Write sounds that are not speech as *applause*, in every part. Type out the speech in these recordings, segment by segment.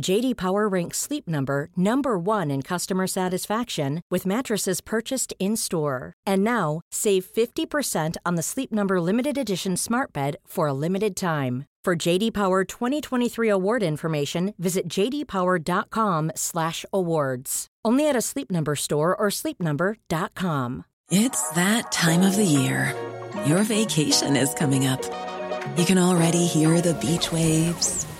JD Power ranks Sleep Number number 1 in customer satisfaction with mattresses purchased in-store. And now, save 50% on the Sleep Number limited edition Smart Bed for a limited time. For JD Power 2023 award information, visit jdpower.com/awards. Only at a Sleep Number store or sleepnumber.com. It's that time of the year. Your vacation is coming up. You can already hear the beach waves,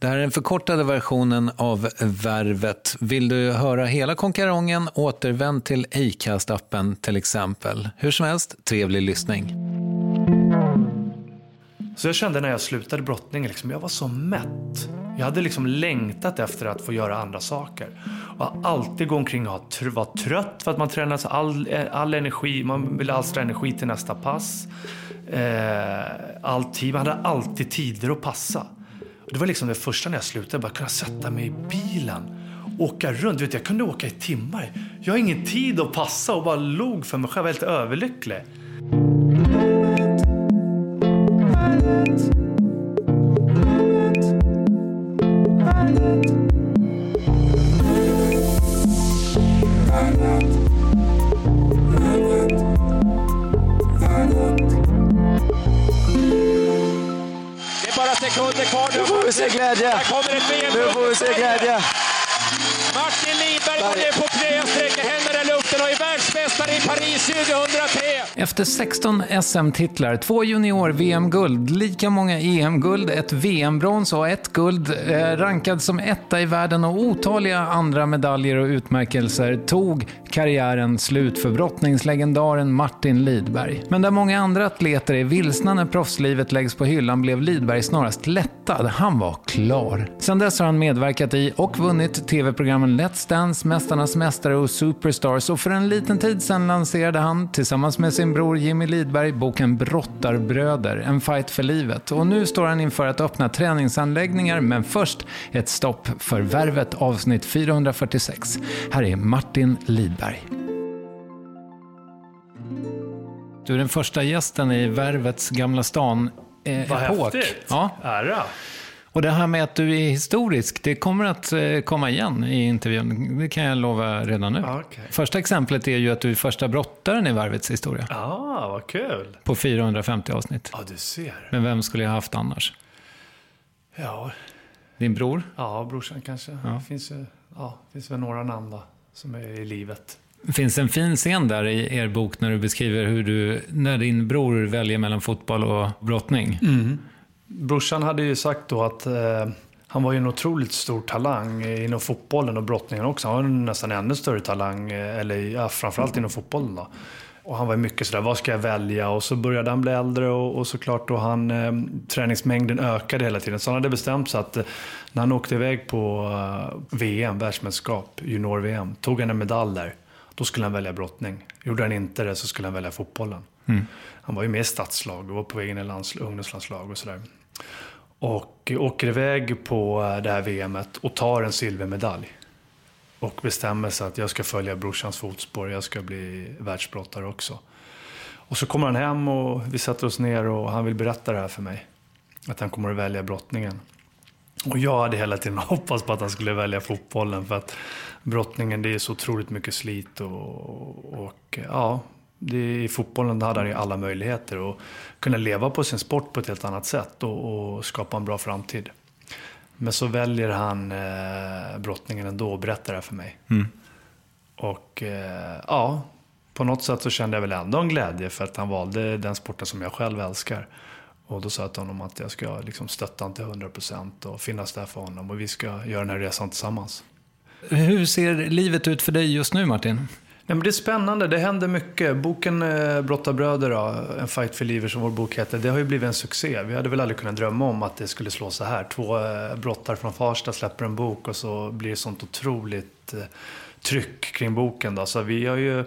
Det här är den förkortade versionen av Värvet. Vill du höra hela konkarongen, återvänd till Acast-appen till exempel. Hur som helst, trevlig lyssning. Så jag kände när jag slutade brottningen, liksom, jag var så mätt. Jag hade liksom längtat efter att få göra andra saker. Och alltid gå omkring och vara trött för att man tränar så all, eh, all energi, man vill alstra energi till nästa pass. Eh, alltid, man hade alltid tider att passa. Det var liksom det första när jag slutade, bara kunna sätta mig i bilen, åka runt. Vet, jag kunde åka i timmar. Jag har ingen tid att passa och bara log för mig själv, jag var helt överlycklig. Se glädje. Nu får vi se glädje. Martin Lidberg går ner på knä, sträcker händerna i luften och är världsmästare i Paris 2003. Efter 16 SM-titlar, två junior-VM-guld, lika många EM-guld, ett VM-brons och ett guld, eh, rankad som etta i världen och otaliga andra medaljer och utmärkelser tog karriären slut för brottningslegendaren Martin Lidberg. Men där många andra atleter är vilsna när proffslivet läggs på hyllan blev Lidberg snarast lättad. Han var klar. Sedan dess har han medverkat i och vunnit tv-programmen Let's Dance, Mästarnas Mästare och Superstars och för en liten tid sedan lanserade han tillsammans med sin bror Jimmy Lidberg boken Brottarbröder, en fight för livet. Och nu står han inför att öppna träningsanläggningar men först ett stopp för Värvet avsnitt 446. Här är Martin Lidberg. Du är den första gästen i Värvets Gamla stan eh, Vad epok. häftigt. Ja. Ära. Och det här med att du är historisk, det kommer att eh, komma igen i intervjun. Det kan jag lova redan nu. Okay. Första exemplet är ju att du är första brottaren i Varvets historia. Ja, ah, vad kul. På 450 avsnitt. Ja, du ser. Men vem skulle jag haft annars? Ja. Din bror? Ja, brorsan kanske. Ja. Det finns, ja, finns väl några namn då, som är i livet. Det finns en fin scen där i er bok när du beskriver hur du, när din bror väljer mellan fotboll och brottning. Mm. Brorsan hade ju sagt då att eh, han var ju en otroligt stor talang inom fotbollen och brottningen också. Han var nästan ännu större talang, eh, eller ja, framförallt inom fotbollen då. Och han var mycket sådär, vad ska jag välja? Och så började han bli äldre och, och såklart då han, eh, träningsmängden ökade hela tiden. Så han hade bestämt sig att eh, när han åkte iväg på eh, VM, världsmästerskap, junior-VM, tog han en medalj där. Då skulle han välja brottning. Gjorde han inte det så skulle han välja fotbollen. Mm. Han var ju med i stadslag och var på väg in i lands, ungdomslandslag och sådär. Och åker iväg på eh, det här VMet och tar en silvermedalj. Och bestämmer sig att jag ska följa brorsans fotspår, jag ska bli världsbrottare också. Och så kommer han hem och vi sätter oss ner och han vill berätta det här för mig. Att han kommer att välja brottningen. Och jag hade hela tiden *laughs* hoppats på att han skulle välja fotbollen för att brottningen det är så otroligt mycket slit och, och ja, det, I fotbollen hade han ju alla möjligheter att kunna leva på sin sport på ett helt annat sätt och, och skapa en bra framtid. Men så väljer han eh, brottningen ändå och berättar det för mig. Mm. Och eh, ja, på något sätt så kände jag väl ändå en glädje för att han valde den sporten som jag själv älskar. Och då sa jag till honom att jag ska liksom stötta honom till 100% och finnas där för honom och vi ska göra den här resan tillsammans. Hur ser livet ut för dig just nu Martin? Nej, men det är spännande, det händer mycket. Boken eh, Brottarbröder, då, En fight för livet som vår bok heter, det har ju blivit en succé. Vi hade väl aldrig kunnat drömma om att det skulle slå så här. Två eh, brottare från Farsta släpper en bok och så blir det sånt otroligt eh, tryck kring boken. Då. Så vi har ju...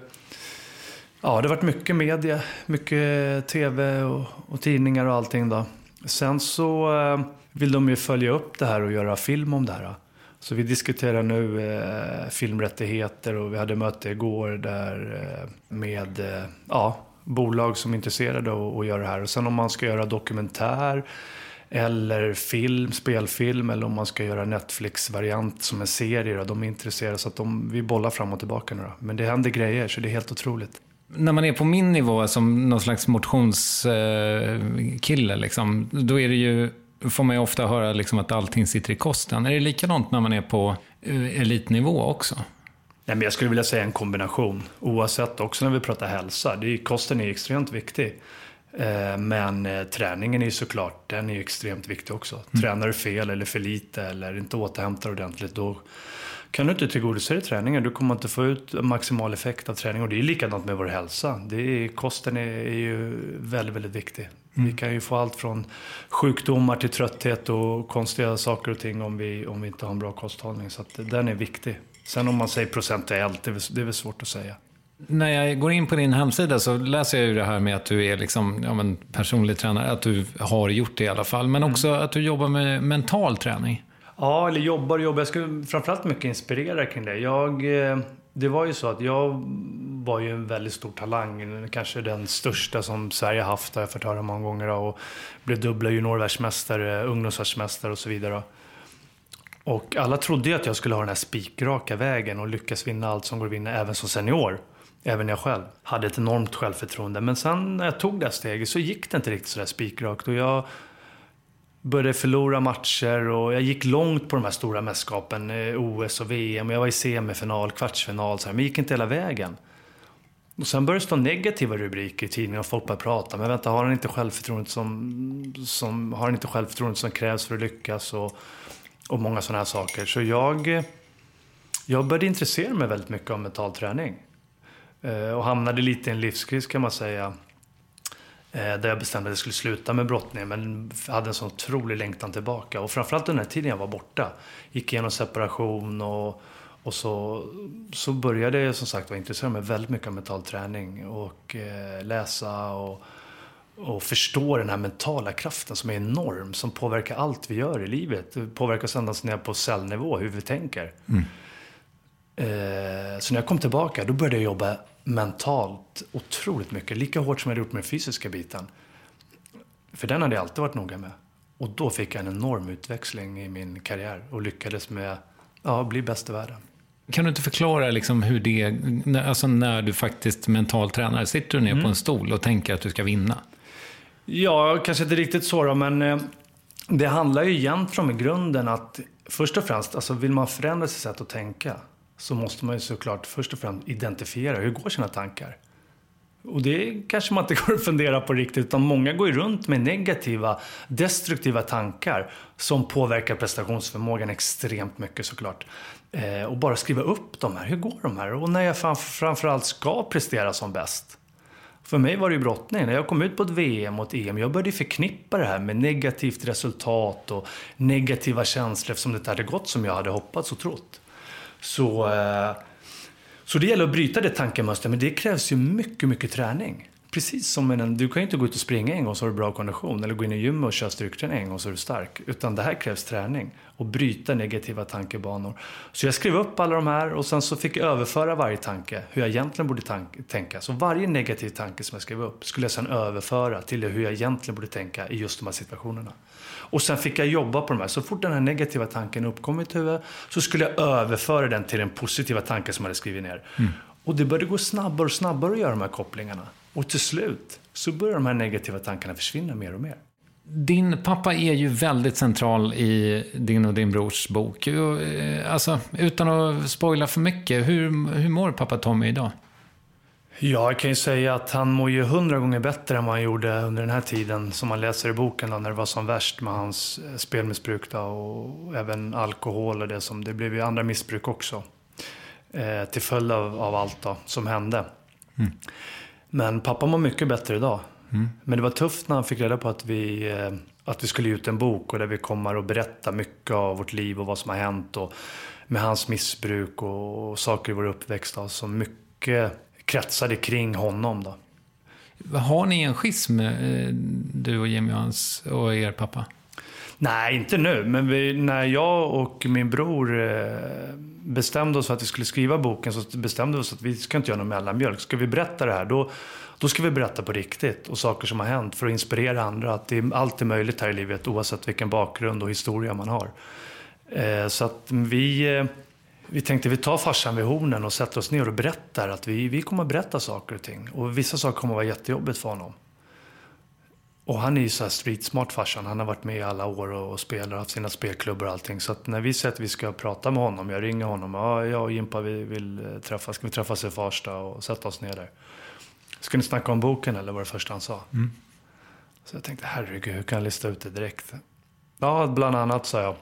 Ja, det har varit mycket media, mycket tv och, och tidningar och allting. Då. Sen så eh, vill de ju följa upp det här och göra film om det här. Då. Så vi diskuterar nu eh, filmrättigheter och vi hade möte igår där eh, med eh, ja, bolag som är intresserade av att göra det här. Och sen om man ska göra dokumentär eller film, spelfilm eller om man ska göra Netflix-variant som en serie. Då, de är intresserade så att de, vi bollar fram och tillbaka nu då. Men det händer grejer så det är helt otroligt. När man är på min nivå som någon slags motionskille, eh, liksom, då är det ju får man ju ofta höra liksom att allting sitter i kosten. Är det likadant när man är på eh, elitnivå också? Nej, men jag skulle vilja säga en kombination. Oavsett också när vi pratar hälsa. Det är, kosten är extremt viktig. Eh, men eh, träningen är såklart, den är extremt viktig också. Mm. Tränar du fel eller för lite eller inte återhämtar ordentligt, då kan du inte tillgodose dig träningen. Du kommer inte få ut maximal effekt av träning. Och det är likadant med vår hälsa. Det är, kosten är, är ju väldigt, väldigt viktig. Mm. Vi kan ju få allt från sjukdomar till trötthet och konstiga saker och ting om vi, om vi inte har en bra kosthållning. Så att den är viktig. Sen om man säger procentuellt, det är, det är väl svårt att säga. När jag går in på din hemsida så läser jag ju det här med att du är liksom, ja, men personlig tränare, att du har gjort det i alla fall. Men också mm. att du jobbar med mental träning. Ja, eller jobbar och jobbar. Jag skulle framförallt mycket inspirera kring det. Jag, eh, det var ju så att jag var ju en väldigt stor talang. Kanske den största som Sverige haft, har jag fått höra många gånger. Och blev dubbla juniorvärldsmästare, ungdomsvärldsmästare och så vidare. Och alla trodde ju att jag skulle ha den här spikraka vägen och lyckas vinna allt som går att vinna även som senior. Även jag själv hade ett enormt självförtroende. Men sen när jag tog det här steget så gick det inte riktigt sådär spikrakt. Och jag började förlora matcher och jag gick långt på de här stora mästerskapen, eh, OS och VM. Jag var i semifinal, kvartsfinal, så här, men gick inte hela vägen. Och sen började det stå negativa rubriker i tidningen och folk började prata. Men vänta, har han inte självförtroendet som, som, har han inte självförtroendet som krävs för att lyckas? Och, och många sådana här saker. Så jag, jag började intressera mig väldigt mycket om mental träning. Eh, och hamnade lite i en livskris kan man säga. Eh, där jag bestämde att jag skulle sluta med brottning men hade en sån otrolig längtan tillbaka. Och framförallt den här tiden jag var borta. Gick igenom separation och, och så, så började jag som sagt vara intresserad mig väldigt mycket av mental träning och eh, läsa och, och förstå den här mentala kraften som är enorm, som påverkar allt vi gör i livet. Det påverkar oss ända ner på cellnivå, hur vi tänker. Mm. Eh, så när jag kom tillbaka, då började jag jobba mentalt otroligt mycket. Lika hårt som jag hade gjort med den fysiska biten. För den hade jag alltid varit noga med. Och då fick jag en enorm utväxling i min karriär och lyckades med ja, bli bäst i världen. Kan du inte förklara liksom hur det, alltså när du faktiskt mentalt tränar, sitter du ner mm. på en stol och tänker att du ska vinna? Ja, kanske inte riktigt så då, men eh, det handlar ju egentligen om i grunden att först och främst, alltså vill man förändra sitt sätt att tänka så måste man ju såklart först och främst identifiera hur går sina tankar. Och det kanske man inte *laughs* går att fundera på riktigt, utan många går ju runt med negativa, destruktiva tankar som påverkar prestationsförmågan extremt mycket såklart. Eh, och bara skriva upp de här, hur går de här? Och när jag framförallt ska prestera som bäst. För mig var det ju brottning. När jag kom ut på ett VM och ett EM, jag började förknippa det här med negativt resultat och negativa känslor eftersom det inte hade gått som jag hade hoppats och trott. Så, eh, så det gäller att bryta det tankemönstret, men det krävs ju mycket, mycket träning. Precis som en, du kan ju inte gå ut och springa en gång så har du bra kondition. Eller gå in i gymmet och köra styrketräning en gång så är du stark. Utan det här krävs träning. Och bryta negativa tankebanor. Så jag skrev upp alla de här och sen så fick jag överföra varje tanke. Hur jag egentligen borde tänka. Så varje negativ tanke som jag skrev upp skulle jag sen överföra till hur jag egentligen borde tänka i just de här situationerna. Och sen fick jag jobba på de här. Så fort den här negativa tanken uppkom i mitt huvud så skulle jag överföra den till den positiva tanken som jag hade skrivit ner. Mm. Och det började gå snabbare och snabbare att göra de här kopplingarna. Och till slut så börjar de här negativa tankarna försvinna mer och mer. Din pappa är ju väldigt central i din och din brors bok. Eh, alltså, utan att spoila för mycket, hur, hur mår pappa Tommy idag? Ja, jag kan ju säga att han mår ju hundra gånger bättre än vad han gjorde under den här tiden som man läser i boken då, när det var som värst med hans eh, spelmissbruk då, och även alkohol och det som, det blev ju andra missbruk också. Eh, till följd av, av allt då, som hände. Mm. Men pappa mår mycket bättre idag. Mm. Men det var tufft när han fick reda på att vi, eh, att vi skulle ge ut en bok och där vi kommer att berätta mycket av vårt liv och vad som har hänt och med hans missbruk och, och saker i vår uppväxt. Som mycket kretsade kring honom. Då. Har ni en schism, eh, du och Jimmy hans, och er pappa? Nej, inte nu. Men vi, när jag och min bror eh, bestämde oss för att vi skulle skriva boken så bestämde vi oss att vi ska inte göra någon mellanmjölk. Ska vi berätta det här då, då ska vi berätta på riktigt och saker som har hänt för att inspirera andra. Att det är, allt är möjligt här i livet oavsett vilken bakgrund och historia man har. Eh, så att vi, vi tänkte vi tar farsan vid hornen och sätter oss ner och berättar att vi, vi kommer att berätta saker och ting. Och vissa saker kommer att vara jättejobbigt för honom. Och han är ju så här street smart farsan. Han har varit med i alla år och spelar, haft sina spelklubbar och allting. Så när vi säger att vi ska prata med honom, jag ringer honom. Ja, jag och Jimpa vi vill eh, träffas. Ska vi träffas i Farsta och sätta oss ner där? Ska ni snacka om boken eller var det första han sa? Mm. Så jag tänkte, herregud, hur kan jag lista ut det direkt? Ja, bland annat sa jag.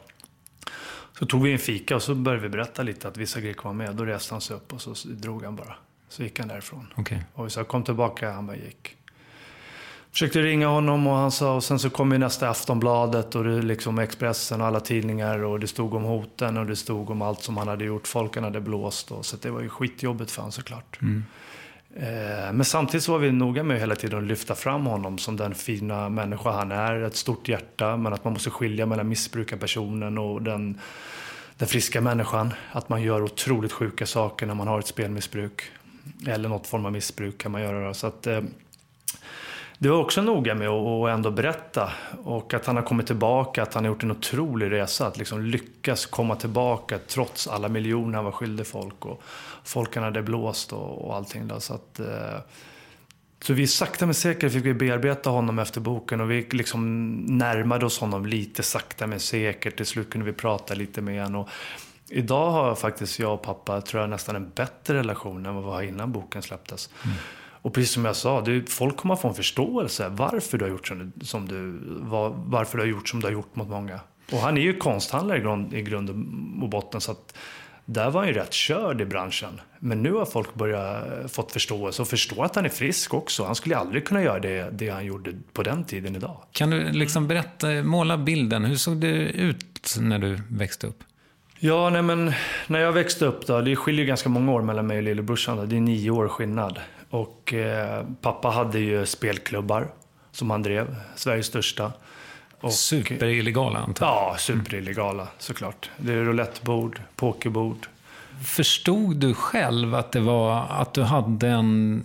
Så tog vi en fika och så började vi berätta lite att vissa grejer kom med. Då reste han sig upp och så drog han bara. Så gick han därifrån. Okay. Och vi sa, kom tillbaka. Han bara gick. Försökte ringa honom och han sa, och sen så kom ju nästa Aftonbladet och det liksom Expressen och alla tidningar och det stod om hoten och det stod om allt som han hade gjort. Folken hade blåst och så det var ju skitjobbigt för honom såklart. Mm. Eh, men samtidigt så var vi noga med hela tiden att lyfta fram honom som den fina människa han är. Ett stort hjärta, men att man måste skilja mellan missbrukarpersonen och den, den friska människan. Att man gör otroligt sjuka saker när man har ett spelmissbruk. Eller något form av missbruk kan man göra. Så att, eh, det var också noga med att ändå berätta. Och att han har kommit tillbaka, att han har gjort en otrolig resa. Att liksom lyckas komma tillbaka trots alla miljoner han var skyldig folk. Och folk han hade blåst och, och allting. Där. Så, att, eh, så vi sakta men säkert fick vi bearbeta honom efter boken. Och vi liksom närmade oss honom lite sakta men säkert. Till slut kunde vi prata lite med honom. Och idag har faktiskt jag och pappa, tror jag, nästan en bättre relation än vad vi har innan boken släpptes. Mm. Och precis som jag sa, det, folk kommer att få en förståelse varför du har gjort som du, som du, var, varför du har gjort som du har gjort mot många. Och han är ju konsthandlare i grund, i grund och botten så att där var han ju rätt körd i branschen. Men nu har folk börjat fått förståelse och förstå att han är frisk också. Han skulle aldrig kunna göra det, det han gjorde på den tiden idag. Kan du liksom berätta, måla bilden. Hur såg det ut när du växte upp? Ja, nej men när jag växte upp då, det skiljer ganska många år mellan mig och lillebrorsan. Det är nio år skillnad. Och eh, pappa hade ju spelklubbar som han drev, Sveriges största. Och, superillegala antar jag? Ja, superillegala såklart. Det är roulettebord, pokerbord. Förstod du själv att det var att du hade en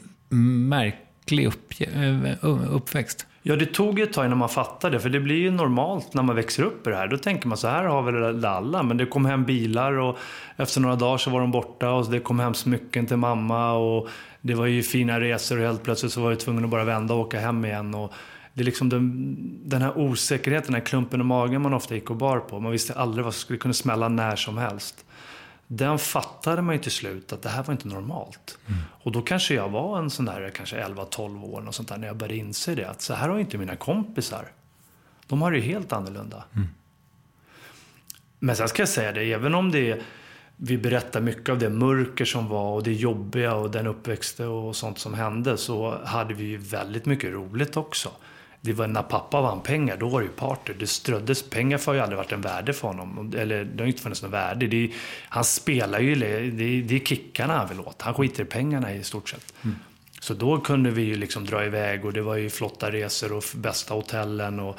märklig upp, eh, uppväxt? Ja, det tog ett tag innan man fattade, för det blir ju normalt när man växer upp i det här. Då tänker man så här har väl alla, men det kom hem bilar och efter några dagar så var de borta och det kom hem smycken till mamma och det var ju fina resor och helt plötsligt så var jag tvungen att bara vända och åka hem igen. Och det är liksom den, den här osäkerheten, den här klumpen i magen man ofta gick och bar på. Man visste aldrig vad som skulle kunna smälla när som helst den fattade man ju till slut att det här var inte normalt. Mm. Och då kanske jag var en sån där, kanske 11-12 år och sånt där, när jag började inse det. Att så här har inte mina kompisar. De har det helt annorlunda. Mm. Men sen ska jag säga det, även om det är, vi berättar mycket av det mörker som var och det jobbiga och den uppväxten och sånt som hände så hade vi ju väldigt mycket roligt också det var när pappa vann pengar, då var det ju party. Det ströddes. Pengar har ju aldrig varit en värde för honom. Eller det har inte funnits något värde. Är, han spelar ju, det är, det är kickarna han vill åt. Han skiter i pengarna i stort sett. Mm. Så då kunde vi ju liksom dra iväg och det var ju flotta resor och bästa hotellen och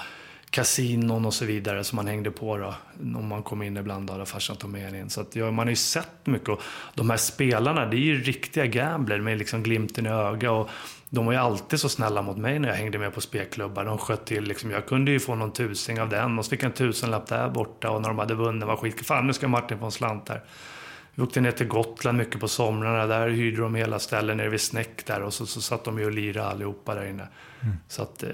kasinon och så vidare som man hängde på då. Om man kom in ibland hade farsan tog med en in. Så att, ja, man har ju sett mycket. Och de här spelarna, det är ju riktiga gambler med liksom glimten i ögat. De var ju alltid så snälla mot mig när jag hängde med på spelklubbar. De sköt till liksom, jag kunde ju få någon tusing av den och så fick jag en tusenlapp där borta och när de hade vunnit var skit. Fan nu ska Martin få en slant där. Vi åkte ner till Gotland mycket på somrarna. Där hyrde de hela ställen nere vid Snäck där och så, så satt de ju och lirade allihopa där inne. Mm. Så att eh,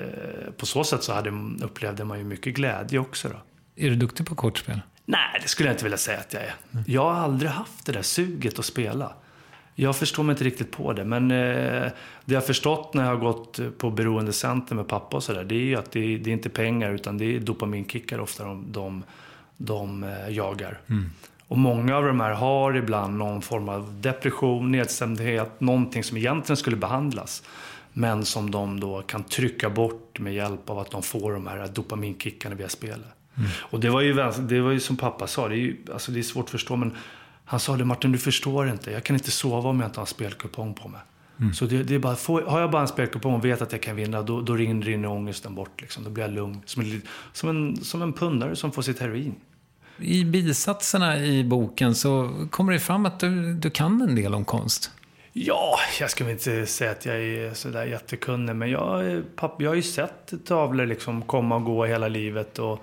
på så sätt så hade, upplevde man ju mycket glädje också då. Är du duktig på kortspel? Nej, det skulle jag inte vilja säga att jag är. Mm. Jag har aldrig haft det där suget att spela. Jag förstår mig inte riktigt på det, men eh, det jag har förstått när jag har gått på beroendecenter med pappa och sådär, det är ju att det, det, är inte pengar utan det är dopaminkickar ofta de, de, de eh, jagar. Mm. Och många av de här har ibland någon form av depression, nedstämdhet, någonting som egentligen skulle behandlas. Men som de då kan trycka bort med hjälp av att de får de här dopaminkickarna via spelet. Mm. Och det var, ju, det var ju som pappa sa, det är, ju, alltså det är svårt att förstå men han sa det, Martin du förstår inte. Jag kan inte sova om jag inte har en spelkupong på mig. Mm. Så det, det, är bara, får, har jag bara en spelkupong och vet att jag kan vinna, då, då rinner, rinner ångesten bort. Liksom. Då blir jag lugn. Som en, som, en, som en pundare som får sitt heroin. I bisatserna i boken så kommer det fram att du, du kan en del om konst. Ja, jag ska väl inte säga att jag är sådär jättekunnig, men jag, papp, jag har ju sett tavlor liksom komma och gå hela livet. Och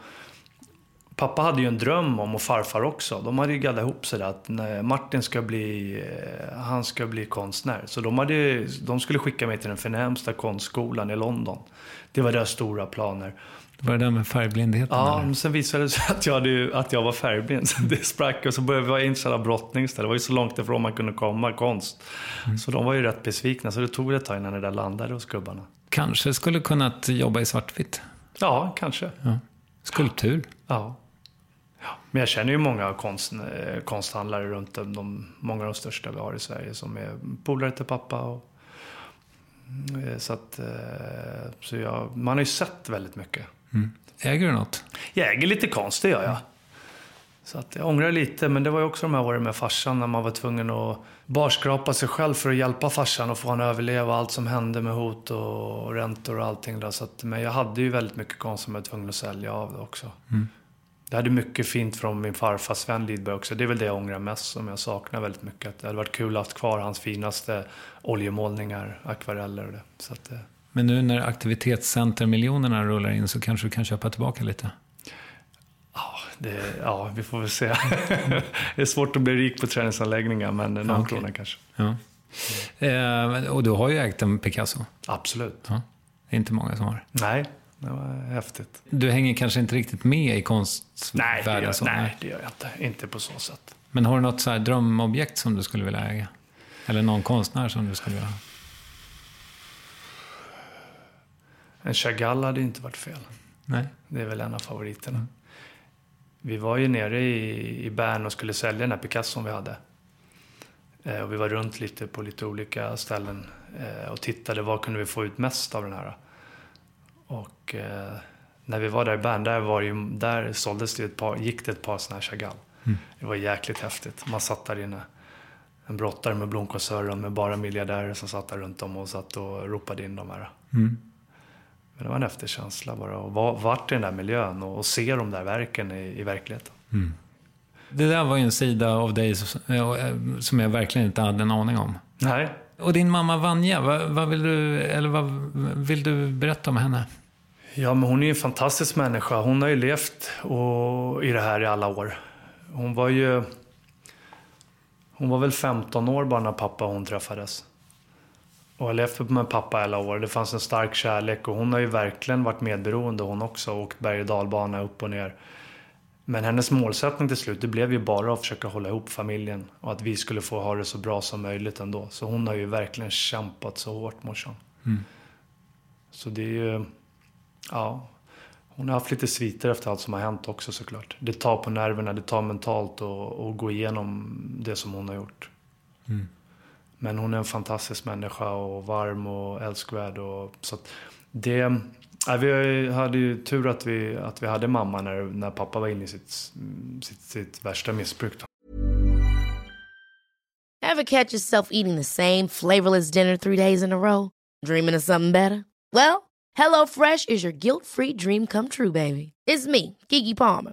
pappa hade ju en dröm om, och farfar också, de hade ju gaddat ihop sig att Martin ska bli, eh, han ska bli konstnär. Så de, hade, de skulle skicka mig till den förnämsta konstskolan i London. Det var deras stora planer. Det var det där med färgblindheten? Ja, men sen visade det sig att jag, hade, att jag var färgblind. Så det sprack och så började vi vara intresserade av brottning Det var ju så långt ifrån man kunde komma, konst. Mm. Så de var ju rätt besvikna. Så det tog ett tag innan det där landade hos gubbarna. Kanske skulle kunnat jobba i svartvitt? Ja, kanske. Ja. Skulptur? Ja. ja. Men jag känner ju många konst, eh, konsthandlare runt de, många av de största vi har i Sverige som är polare till pappa. Och, eh, så att, eh, så jag, man har ju sett väldigt mycket. Mm. Äger du något? Jag äger lite konst, det gör jag. Så att jag ångrar lite, men det var ju också de här åren med farsan när man var tvungen att barskrapa sig själv för att hjälpa farsan och få honom att överleva allt som hände med hot och räntor och allting. Där. Så att, men jag hade ju väldigt mycket konst som jag var tvungen att sälja av det också. Mm. Jag hade mycket fint från min farfar Sven Lidberg också. Det är väl det jag ångrar mest, som jag saknar väldigt mycket. Det hade varit kul att ha kvar hans finaste oljemålningar, akvareller och det. Så att, eh, men nu när aktivitetscentermiljonerna rullar in så kanske du kan köpa tillbaka lite? Ja, det, ja vi får väl se. *laughs* det är svårt att bli rik på träningsanläggningar, men någon ja, okay. krona kanske. Ja. Eh, och du har ju ägt en Picasso? Absolut. Ja. Det är inte många som har. Nej, det var häftigt. Du hänger kanske inte riktigt med i konstvärlden? Nej, det gör, nej, det gör jag inte. Inte på så sätt. Men har du något så drömobjekt som du skulle vilja äga? Eller någon konstnär som du skulle vilja ha? En Chagall hade inte varit fel. Nej. Det är väl en av favoriterna. Mm. Vi var ju nere i, i Bern och skulle sälja den här Picasson vi hade. Eh, och vi var runt lite på lite olika ställen eh, och tittade var kunde vi få ut mest av den här. Och eh, när vi var där i Bern, där, var ju, där såldes det ett par, gick det ett par sådana här Chagall. Mm. Det var jäkligt häftigt. Man satt där inne. En brottare med blomkåsöron med bara miljardärer som satt där runt om och satt och ropade in de här. Mm. Men det var en efterkänsla bara att vara vart i den där miljön och, se de där verken i, i verkligheten. Mm. Det där var ju en sida av dig som jag verkligen inte hade en aning om. Nej. Och din mamma Vanja, vad, vad, vill, du, eller vad vill du berätta om henne? Ja, men hon är ju en fantastisk människa. Hon har ju levt och, i det här i alla år. Hon var ju... Hon var väl 15 år bara när pappa och hon träffades. Och har levt med pappa alla år. Det fanns en stark kärlek och hon har ju verkligen varit medberoende hon också. Åkt berg och dalbana upp och ner. Men hennes målsättning till slut, det blev ju bara att försöka hålla ihop familjen. Och att vi skulle få ha det så bra som möjligt ändå. Så hon har ju verkligen kämpat så hårt, morsan. Mm. Så det är ju... Ja. Hon har haft lite sviter efter allt som har hänt också såklart. Det tar på nerverna, det tar mentalt att gå igenom det som hon har gjort. Mm. Men hon är en fantastisk människa och varm och älskvärd. Och, så det, ja, vi hade ju tur att vi, att vi hade mamma när, när pappa var inne i sitt, sitt, sitt värsta missbruk. Have catch yourself eating the same flavorless dinner three days in a row? Dreaming of something better? Well, hello fresh is your guilt free dream come true baby. It's me, Gigi Palmer.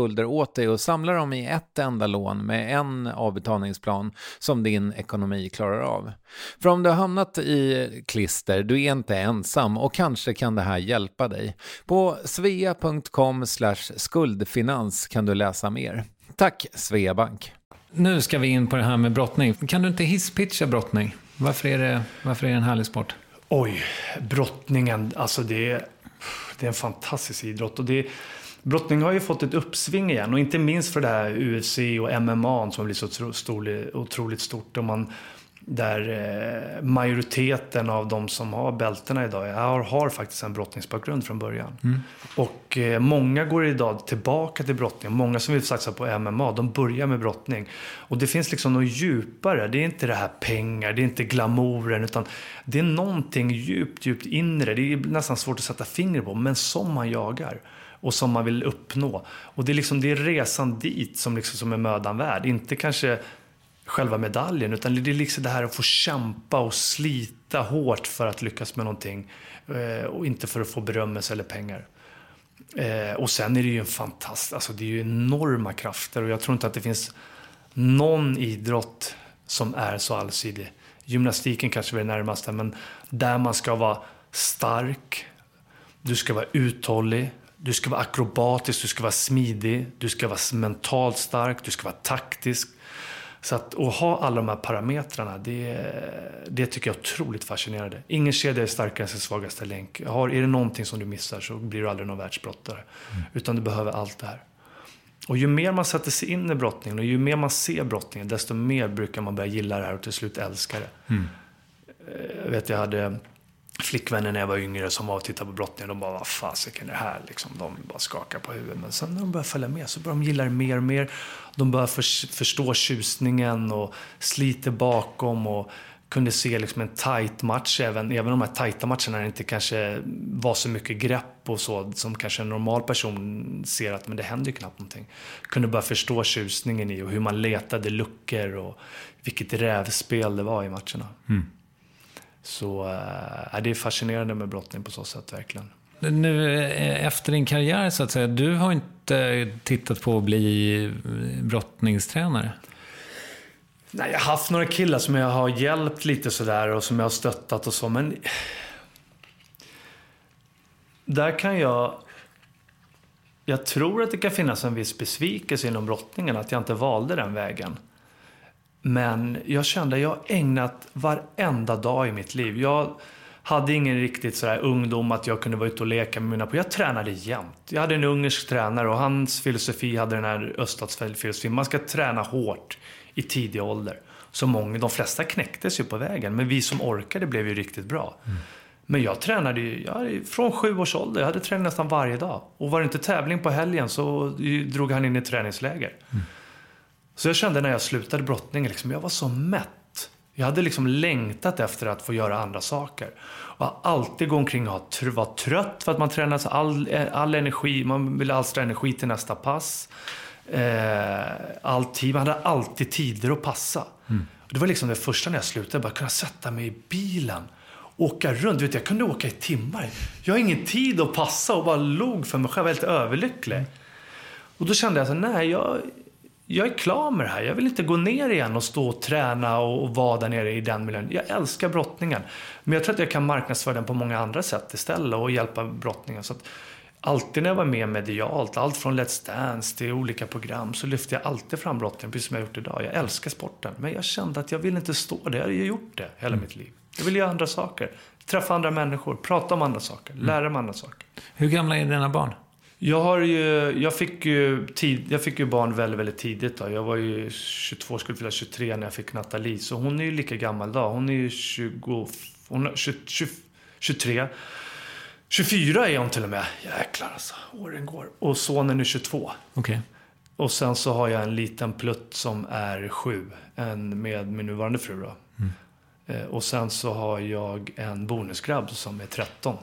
skulder åt dig och samla dem i ett enda lån med en avbetalningsplan som din ekonomi klarar av. För om du har hamnat i klister, du är inte ensam och kanske kan det här hjälpa dig. På svea.com skuldfinans kan du läsa mer. Tack Sveabank! Nu ska vi in på det här med brottning. Kan du inte hisspitcha brottning? Varför är det, varför är det en härlig sport? Oj, brottningen, alltså det är, det är en fantastisk idrott. Och det Brottning har ju fått ett uppsving igen och inte minst för det här UFC och MMA som blir så otroligt stort. Och man, där eh, majoriteten av de som har bältena idag har, har faktiskt en brottningsbakgrund från början. Mm. Och eh, många går idag tillbaka till brottning. Många som vill satsa på MMA, de börjar med brottning. Och det finns liksom något djupare. Det är inte det här pengar, det är inte glamouren, utan det är någonting djupt, djupt inre. Det är nästan svårt att sätta fingret på, men som man jagar och som man vill uppnå. Och det är, liksom, det är resan dit som, liksom, som är mödan värd. Inte kanske själva medaljen, utan det är liksom det här att få kämpa och slita hårt för att lyckas med någonting. Eh, och inte för att få berömmelse eller pengar. Eh, och sen är det ju en fantastisk, alltså det är ju enorma krafter och jag tror inte att det finns någon idrott som är så allsidig. Gymnastiken kanske är det närmaste, men där man ska vara stark, du ska vara uthållig, du ska vara akrobatisk, du ska vara smidig, du ska vara mentalt stark, du ska vara taktisk. Så att, att ha alla de här parametrarna, det, det tycker jag är otroligt fascinerande. Ingen kedja är starkare än sin svagaste länk. Har, är det någonting som du missar så blir du aldrig någon världsbrottare. Mm. Utan du behöver allt det här. Och ju mer man sätter sig in i brottningen och ju mer man ser brottningen, desto mer brukar man börja gilla det här och till slut älska det. Mm. Jag vet, jag hade flickvänner när jag var yngre som var och tittade på brottningen. De bara, vad fasiken är det här? Liksom, de bara skakar på huvudet. Men sen när de börjar följa med så börjar de gilla det mer och mer. De börjar för, förstå tjusningen och sliter bakom. och kunde se liksom en tight match, även, även de här tajta matcherna det inte kanske var så mycket grepp och så, som kanske en normal person ser att men det händer ju knappt någonting. Kunde bara förstå tjusningen i och hur man letade luckor och vilket rävspel det var i matcherna. Mm. Så äh, det är fascinerande med brottning på så sätt, verkligen. Nu eh, efter din karriär, så att säga, du har inte tittat på att bli brottningstränare? Nej, jag har haft några killar som jag har hjälpt lite sådär och som jag har stöttat och så, men... Där kan jag... Jag tror att det kan finnas en viss besvikelse inom brottningen att jag inte valde den vägen. Men jag kände att jag ägnat varenda dag i mitt liv. Jag hade ingen riktigt sådär ungdom att jag kunde vara ute och leka med mina... Jag tränade jämt. Jag hade en ungersk tränare och hans filosofi hade den här öststatsfilosofin. Man ska träna hårt i tidig ålder. Så många, de flesta knäcktes ju på vägen, men vi som orkade blev ju riktigt bra. Mm. Men jag tränade ju jag, från sju års ålder. Jag hade tränat nästan varje dag. Och var det inte tävling på helgen så drog han in i träningsläger. Mm. Så jag kände när jag slutade brottningen, liksom, jag var så mätt. Jag hade liksom längtat efter att få göra andra saker. Och alltid gå omkring och vara trött för att man tränar all, all energi, man vill alstra energi till nästa pass eh, alltid. Man hade alltid tider att passa. Mm. Det var liksom det första när jag slutade, bara kunna sätta mig i bilen åka runt. Du vet, jag kunde åka i timmar. Jag har ingen tid att passa och bara log för mig själv. Jag var helt överlycklig. Mm. Och då kände jag så nej, jag, jag är klar med det här. Jag vill inte gå ner igen och stå och träna och vara där nere i den miljön. Jag älskar brottningen. Men jag tror att jag kan marknadsföra den på många andra sätt istället och hjälpa brottningen. Så att alltid när jag var med medialt, allt från Let's Dance till olika program, så lyfte jag alltid fram brottningen, precis som jag gjort idag. Jag älskar sporten, men jag kände att jag vill inte stå där. Jag har ju gjort det hela mm. mitt liv. Jag vill göra andra saker. Träffa andra människor, prata om andra saker, mm. lära mig andra saker. Hur gamla är dina barn? Jag, har ju, jag, fick ju tid, jag fick ju barn väldigt, väldigt tidigt. Då. Jag var ju 22, skulle fylla 23 när jag fick Nathalie. Så hon är ju lika gammal idag. Hon är ju 20, hon är 20, 20, 23. 24 är hon till och med. Jäklar alltså, åren går. Och sonen är 22. Okay. Och sen så har jag en liten plutt som är sju, en med min nuvarande fru då. Mm. Eh, och sen så har jag en bonusgrabb som är 13.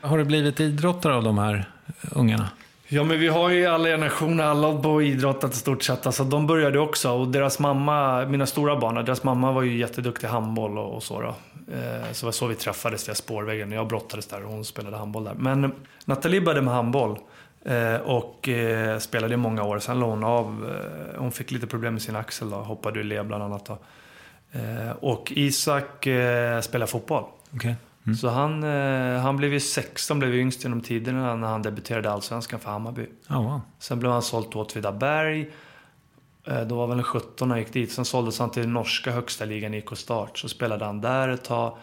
Har du blivit idrottare av de här ungarna? Ja, men vi har ju alla generationer, alla har på idrottat i stort sett. Alltså, de började också och deras mamma, mina stora barn, deras mamma var ju jätteduktig i handboll och, och så. Då. Eh, så var så vi träffades via spårvägen. Jag brottades där och hon spelade handboll där. Men Nathalie började med handboll eh, och eh, spelade i många år. Sen la hon av. Hon fick lite problem med sin axel då, hoppade ur led bland annat. Då. Och Isak spelar fotboll. Okay. Mm. Så han, han blev ju 16, blev yngst genom tiderna när han debuterade i Allsvenskan för Hammarby. Oh, wow. Sen blev han såld till Åtvidaberg. Eh, då var väl en 17 när han gick dit. Sen såldes han till norska högsta ligan IK Start. Så spelade han där ett tag.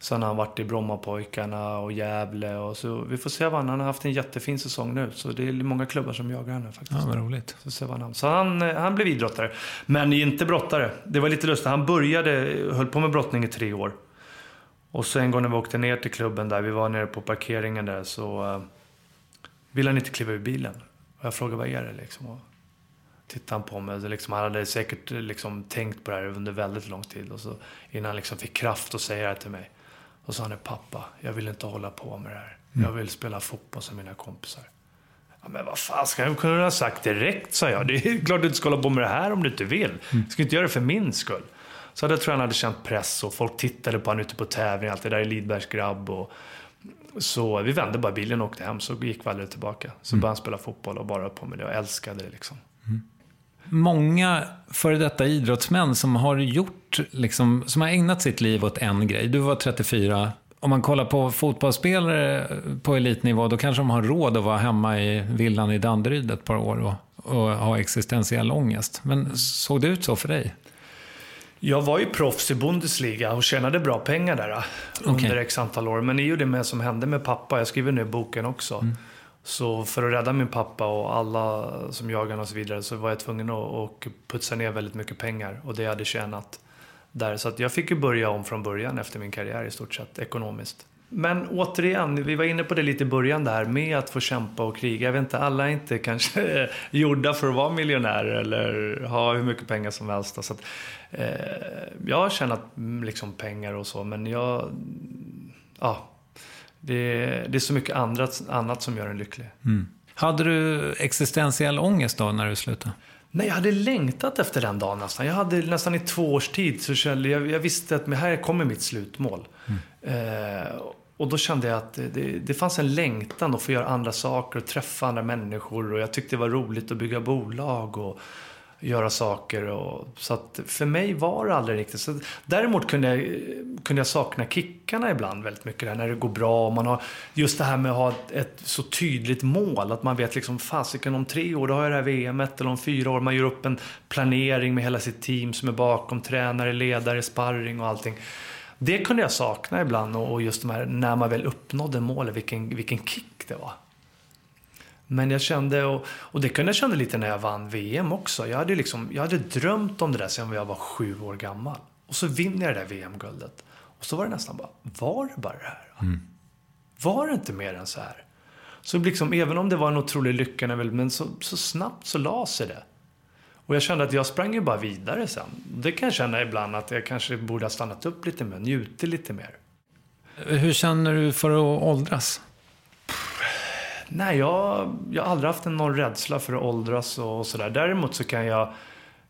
Sen har han varit i Brommapojkarna och Gävle. Och så, vi får se vad han, han har haft en jättefin säsong nu. Så det är många klubbar som jagar honom faktiskt. Ja, vad roligt. Så, se vad han, så han, eh, han blev idrottare. Men inte brottare. Det var lite lustigt. Han började, höll på med brottning i tre år. Och så en gång när vi åkte ner till klubben där, vi var nere på parkeringen där, så uh, ville han inte kliva ur bilen. Och jag frågade vad är det liksom? Och tittade han på mig. Liksom, han hade säkert liksom, tänkt på det här under väldigt lång tid. Och så, innan han liksom fick kraft att säga det till mig. Och så sa han, pappa, jag vill inte hålla på med det här. Mm. Jag vill spela fotboll som mina kompisar. Ja, men vad fan, ska jag kunna ha sagt direkt, sa jag. Det är klart du inte ska hålla på med det här om du inte vill. Mm. Du ska inte göra det för min skull. Så jag tror han hade känt press och folk tittade på honom ute på tävling. Allt det där är Lidbergs grabb. Och, så vi vände bara bilen och åkte hem, så gick vi aldrig tillbaka. Så mm. började han spela fotboll och bara på med det och älskade det liksom. Mm många före detta idrottsmän som har gjort, liksom, som har ägnat sitt liv åt en grej. Du var 34. om man kollar på fotbollsspelare på elitnivå, då kanske de har råd att vara hemma i villan i Danderyd ett par år och, och ha existentiell ångest. Men såg det ut så för dig? Jag var ju proffs i Bundesliga och tjänade bra pengar där okay. under x antal år. Men det är ju det med som hände med pappa. Jag skriver nu boken också. Mm. Så för att rädda min pappa och alla som jagade och så vidare så var jag tvungen att putsa ner väldigt mycket pengar. Och det jag hade tjänat där. Så att jag fick ju börja om från början efter min karriär i stort sett, ekonomiskt. Men återigen, vi var inne på det lite i början där med att få kämpa och kriga. Jag vet inte, alla är inte kanske *laughs* gjorda för att vara miljonärer eller ha hur mycket pengar som helst. Så att, eh, jag har tjänat mm, liksom pengar och så, men jag... Ja, det, det är så mycket annat, annat som gör en lycklig. Mm. Hade du existentiell ångest då när du slutade? Nej, jag hade längtat efter den dagen nästan. Jag hade nästan i två års tid så kände jag, jag visste att här kommer mitt slutmål. Mm. Eh, och då kände jag att det, det, fanns en längtan att få göra andra saker och träffa andra människor. Och jag tyckte det var roligt att bygga bolag. Och, göra saker. Och, så att för mig var det aldrig riktigt så. Däremot kunde jag, kunde jag sakna kickarna ibland väldigt mycket. Där, när det går bra och man har just det här med att ha ett, ett så tydligt mål. Att man vet liksom fasiken om tre år då har jag det här VMet eller om fyra år. Man gör upp en planering med hela sitt team som är bakom. Tränare, ledare, sparring och allting. Det kunde jag sakna ibland och just de här, när man väl uppnådde målet, vilken, vilken kick det var. Men jag kände, och, och det kunde jag känna lite när jag vann VM också. Jag hade, liksom, jag hade drömt om det där sedan jag var sju år gammal. Och så vinner jag det där VM-guldet. Och så var det nästan bara, var det bara det här? Mm. Var det inte mer än så här? Så liksom, även om det var en otrolig lycka, men så, så snabbt så la sig det. Och jag kände att jag sprang ju bara vidare sen. Det kan jag känna ibland att jag kanske borde ha stannat upp lite mer, njutit lite mer. Hur känner du för att åldras? Nej, jag, jag har aldrig haft någon rädsla för att åldras och, sådär. Däremot så kan jag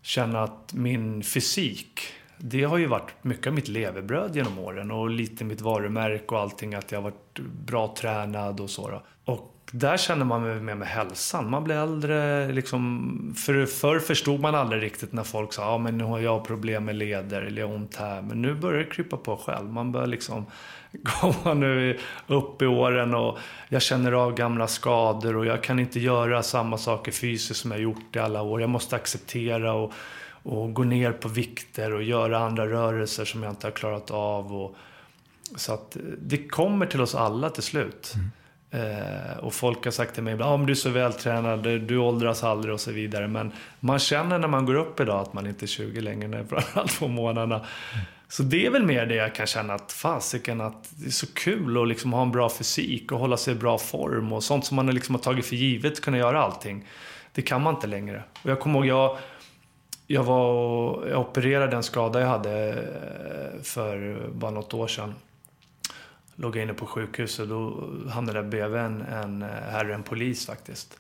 känna att min fysik, det har ju varit mycket av mitt levebröd genom åren och lite mitt varumärke och allting. Att jag har varit bra tränad och så. Då. Och där känner man med, med hälsan. Man blir äldre. Liksom, för förr förstod man aldrig riktigt när folk sa ja, men nu har jag problem med leder eller jag har ont här. Men nu börjar det krypa på själv. Man börjar liksom *laughs* komma nu upp i åren och jag känner av gamla skador och jag kan inte göra samma saker fysiskt som jag gjort i alla år. Jag måste acceptera och, och gå ner på vikter och göra andra rörelser som jag inte har klarat av. Och, så att det kommer till oss alla till slut. Mm. Eh, och folk har sagt till mig ibland, ah, men du är så vältränad, du åldras aldrig och så vidare. Men man känner när man går upp idag att man inte är 20 längre, *laughs* framförallt på månaderna. Mm. Så det är väl mer det jag kan känna att fasiken att det är så kul att liksom ha en bra fysik och hålla sig i bra form och sånt som man liksom har tagit för givet kunna göra allting. Det kan man inte längre. Och jag kommer ihåg, jag, jag, var, jag opererade en skada jag hade eh, för bara något år sedan. Låg jag inne på sjukhuset och då hamnade jag bredvid en, en eh, herre, en polis faktiskt.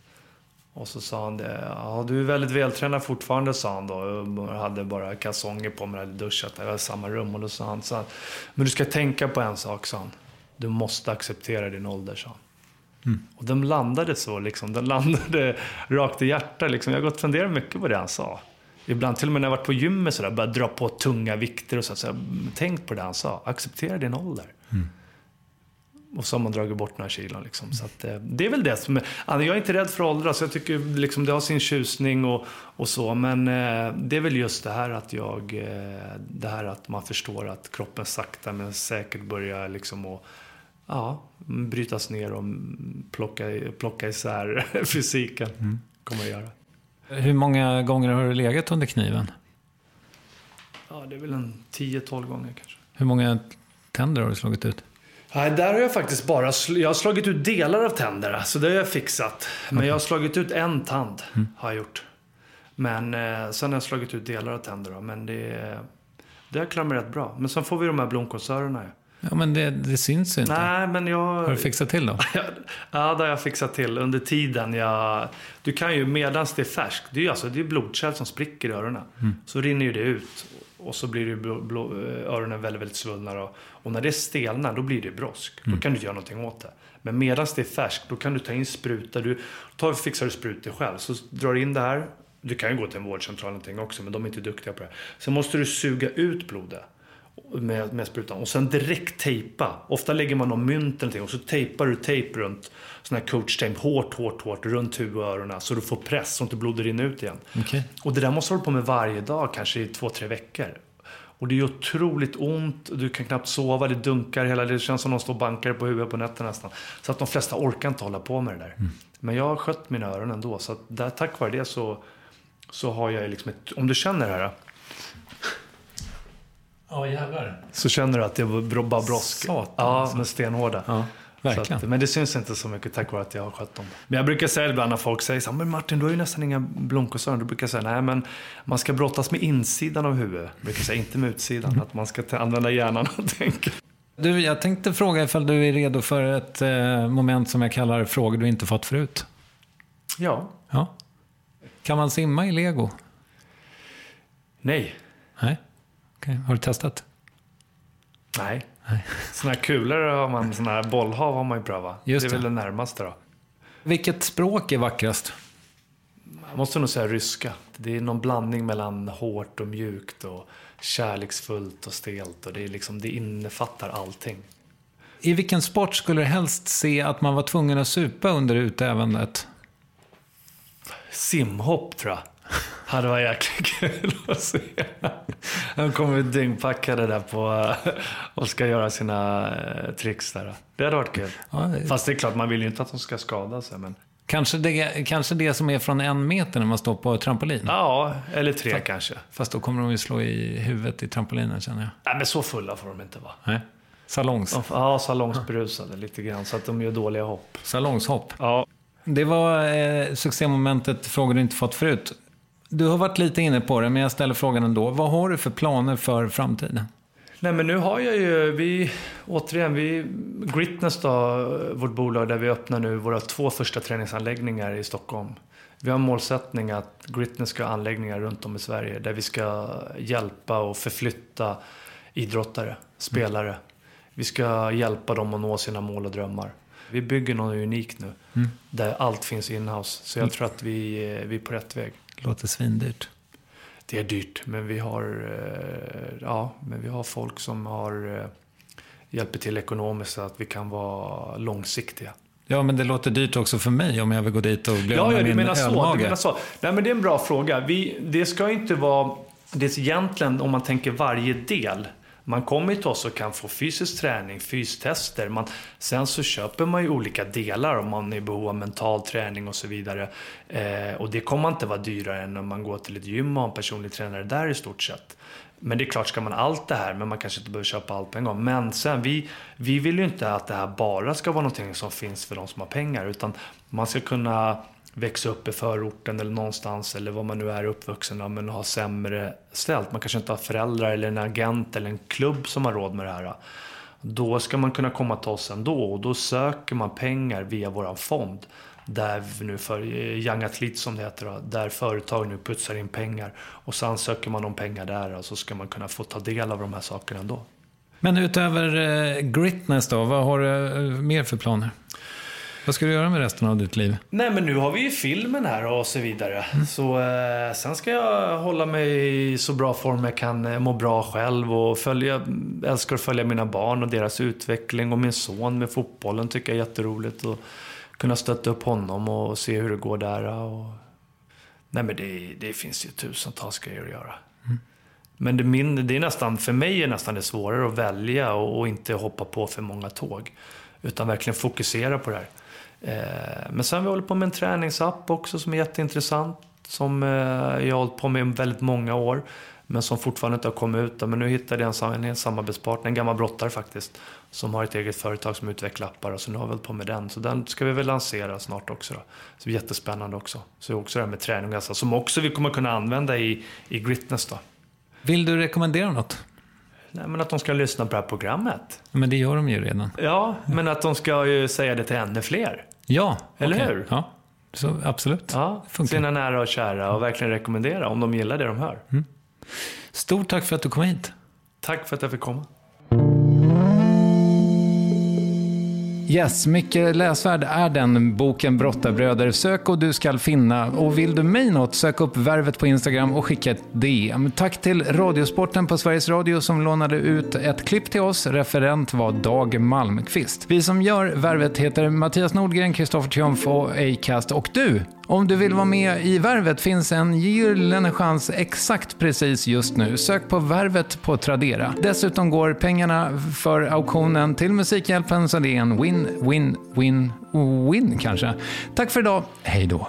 Och så sa han det. Ja, du är väldigt vältränad fortfarande, sa han då. Jag hade bara kalsonger på mig, hade duschat. Jag var i samma rum. Och då sa han, så men du ska tänka på en sak, sa han. Du måste acceptera din ålder, sa han. Mm. Och den landade så, liksom. Den landade *laughs* rakt i hjärtat. Liksom. Jag har gått och funderat mycket på det han sa. Ibland till och med när jag varit på gymmet börjat dra på tunga vikter och så. så tänk på det han sa. Acceptera din ålder. Mm. Och så har man dragit bort några kilon. Liksom. Så att, eh, det är väl det som... Jag är inte rädd för att åldras. Jag tycker liksom, det har sin tjusning och, och så. Men eh, det är väl just det här att jag... Eh, det här att man förstår att kroppen sakta men säkert börjar liksom att ja, brytas ner och plocka, plocka isär *laughs* fysiken. Mm. Kommer att göra. Hur många gånger har du legat under kniven? Ja, det är väl en 10-12 gånger kanske. Hur många tänder har du slagit ut? Nej, där har jag faktiskt bara jag har slagit ut delar av tänderna. Så det har jag fixat. Men okay. jag har slagit ut en tand. Mm. Har jag gjort. Men eh, sen har jag slagit ut delar av tänderna. Men det, det har klarat mig rätt bra. Men sen får vi de här blomkålsörerna. Ja, men det, det syns inte. Nej, men jag... Har du fixat till då? *laughs* ja, det har jag fixat till under tiden jag... Du kan ju, medans det är färskt, det är ju alltså, det är blodkärl som spricker i öronen. Mm. Så rinner ju det ut. Och så blir det blå, blå, öronen väldigt, väldigt svullna. Då. Och när det stelnar, då blir det brosk. Mm. Då kan du göra någonting åt det. Men medan det är färskt, då kan du ta in spruta. Du tar, fixar du sprutor själv. Så drar du in det här. Du kan ju gå till en vårdcentral någonting också, men de är inte duktiga på det. Sen måste du suga ut blodet. med, med sprutan. Och sen direkt tejpa. Ofta lägger man någon mynt eller någonting och så tejpar du tejp runt sån här coachtejp hårt, hårt, hårt runt huvud och öronen så du får press så inte blodet rinner ut igen. Okay. Och det där måste du hålla på med varje dag, kanske i två, tre veckor. Och det är otroligt ont, du kan knappt sova, det dunkar hela det känns som någon står och bankar på huvudet på nätterna nästan. Så att de flesta orkar inte hålla på med det där. Mm. Men jag har skött mina öron ändå, så att där, tack vare det så, så har jag liksom ett, om du känner det här. Ja, jävlar. Så känner du att det bara brådskar. Ja, alltså. med stenhårda. Ja. Verkligen. Att, men det syns inte så mycket tack vare att jag har skött dem. Men jag brukar säga ibland när folk säger så men Martin du har ju nästan inga blonkosöron. Då brukar jag säga, nej men man ska brottas med insidan av huvudet. Jag brukar säga, inte med utsidan. Att man ska använda hjärnan och *laughs* tänka. Du, jag tänkte fråga ifall du är redo för ett eh, moment som jag kallar frågor du inte fått förut. Ja. ja. Kan man simma i lego? Nej. Nej. Okay. Har du testat? Nej. Såna här kulor har man, såna här bollhav har man ju prövat. Just det är väl det närmaste då. Vilket språk är vackrast? Jag måste nog säga ryska. Det är någon blandning mellan hårt och mjukt och kärleksfullt och stelt. Och det, är liksom, det innefattar allting. I vilken sport skulle du helst se att man var tvungen att supa under utövandet? Simhopp tror jag. *laughs* hade varit jäkligt kul *laughs* att se. De kommer dyngpackade där på och ska göra sina eh, tricks där. Det hade varit kul. Ja, Fast det är klart, man vill ju inte att de ska skada sig. Men... Kanske det, kanske det som är från en meter när man står på trampolin? Ja, eller tre fast, kanske. Fast då kommer de ju slå i huvudet i trampolinen känner jag. Nej, men så fulla får de inte vara. Nej. Salongs? Ja, salongsberusade lite grann. Så att de gör dåliga hopp. Salongshopp? Ja. Det var eh, succémomentet Frågor du inte fått förut. Du har varit lite inne på det, men jag ställer frågan ändå. Vad har du för planer för framtiden? Nej men nu har jag ju, vi, återigen, vi, Gritness då, vårt bolag där vi öppnar nu våra två första träningsanläggningar i Stockholm. Vi har en målsättning att Gritness ska ha anläggningar runt om i Sverige där vi ska hjälpa och förflytta idrottare, spelare. Mm. Vi ska hjälpa dem att nå sina mål och drömmar. Vi bygger något unikt nu, mm. där allt finns inhouse. Så jag mm. tror att vi, vi är på rätt väg. Låter svindyrt. Det är dyrt, men vi har, eh, ja, men vi har folk som har, eh, hjälper till ekonomiskt så att vi kan vara långsiktiga. Ja, men det låter dyrt också för mig om jag vill gå dit och glömma ja, ja, min menar så, du menar så. Nej, men det är en bra fråga. Vi, det ska inte vara... Det är egentligen, om man tänker varje del, man kommer till oss och kan få fysisk träning, fystester. Man, sen så köper man ju olika delar om man är i behov av mental träning och så vidare. Eh, och det kommer inte vara dyrare än om man går till ett gym och har en personlig tränare där i stort sett. Men det är klart, ska man allt det här, men man kanske inte behöver köpa allt på en gång. Men sen, vi, vi vill ju inte att det här bara ska vara någonting som finns för de som har pengar. Utan man ska kunna växa upp i förorten eller någonstans eller vad man nu är uppvuxen men ha sämre ställt. Man kanske inte har föräldrar eller en agent eller en klubb som har råd med det här. Då ska man kunna komma till oss ändå och då söker man pengar via våran fond. Där nu för Young Athlete som det heter, där företag nu putsar in pengar. Och sen söker man om pengar där och så ska man kunna få ta del av de här sakerna ändå. Men utöver eh, Gritness då, vad har du eh, mer för planer? Vad ska du göra med resten av ditt liv? Nej, men nu har vi ju filmen här och så vidare. Mm. Så eh, sen ska jag hålla mig i så bra form jag kan, eh, må bra själv och följa, älskar att följa mina barn och deras utveckling och min son med fotbollen tycker jag är jätteroligt. Och kunna stötta upp honom och se hur det går där. Och... Nej, men det, det finns ju tusentals grejer att göra. Mm. Men det, min, det är nästan, för mig är nästan det svårare att välja och, och inte hoppa på för många tåg. Utan verkligen fokusera på det här. Eh, men sen har vi hållit på med en träningsapp också som är jätteintressant. Som eh, jag har hållit på med i väldigt många år. Men som fortfarande inte har kommit ut. Men nu hittade jag en, en samarbetspartner, en gammal brottare faktiskt. Som har ett eget företag som utvecklar appar. Så nu har vi hållit på med den. Så den ska vi väl lansera snart också. Då. Så det är jättespännande också. Så också det här med träning alltså, som också vi kommer kunna använda i, i Gritness då. Vill du rekommendera något? Nej, men att de ska lyssna på det här programmet. Men det gör de ju redan. Ja, men att de ska ju säga det till ännu fler. Ja, Eller okay. hur? Ja, så, absolut. Ja, sina nära och kära och verkligen rekommendera om de gillar det de hör. Mm. Stort tack för att du kom hit. Tack för att jag fick komma. Yes, mycket läsvärd är den boken Brottarbröder. Sök och du skall finna. Och vill du mig något, sök upp Värvet på Instagram och skicka ett DM. Tack till Radiosporten på Sveriges Radio som lånade ut ett klipp till oss. Referent var Dag Malmqvist. Vi som gör Värvet heter Mattias Nordgren, Kristoffer Triumf och Acast. Och du, om du vill vara med i Värvet finns en gyllene chans exakt precis just nu. Sök på Värvet på Tradera. Dessutom går pengarna för auktionen till Musikhjälpen så det är en win, win, win, win kanske. Tack för idag. Hej då.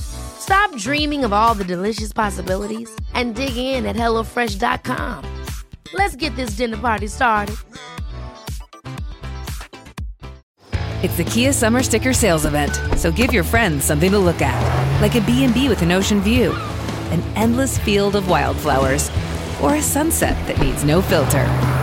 Stop dreaming of all the delicious possibilities and dig in at HelloFresh.com. Let's get this dinner party started. It's the Kia Summer Sticker Sales Event, so give your friends something to look at, like a B&B with an ocean view, an endless field of wildflowers, or a sunset that needs no filter.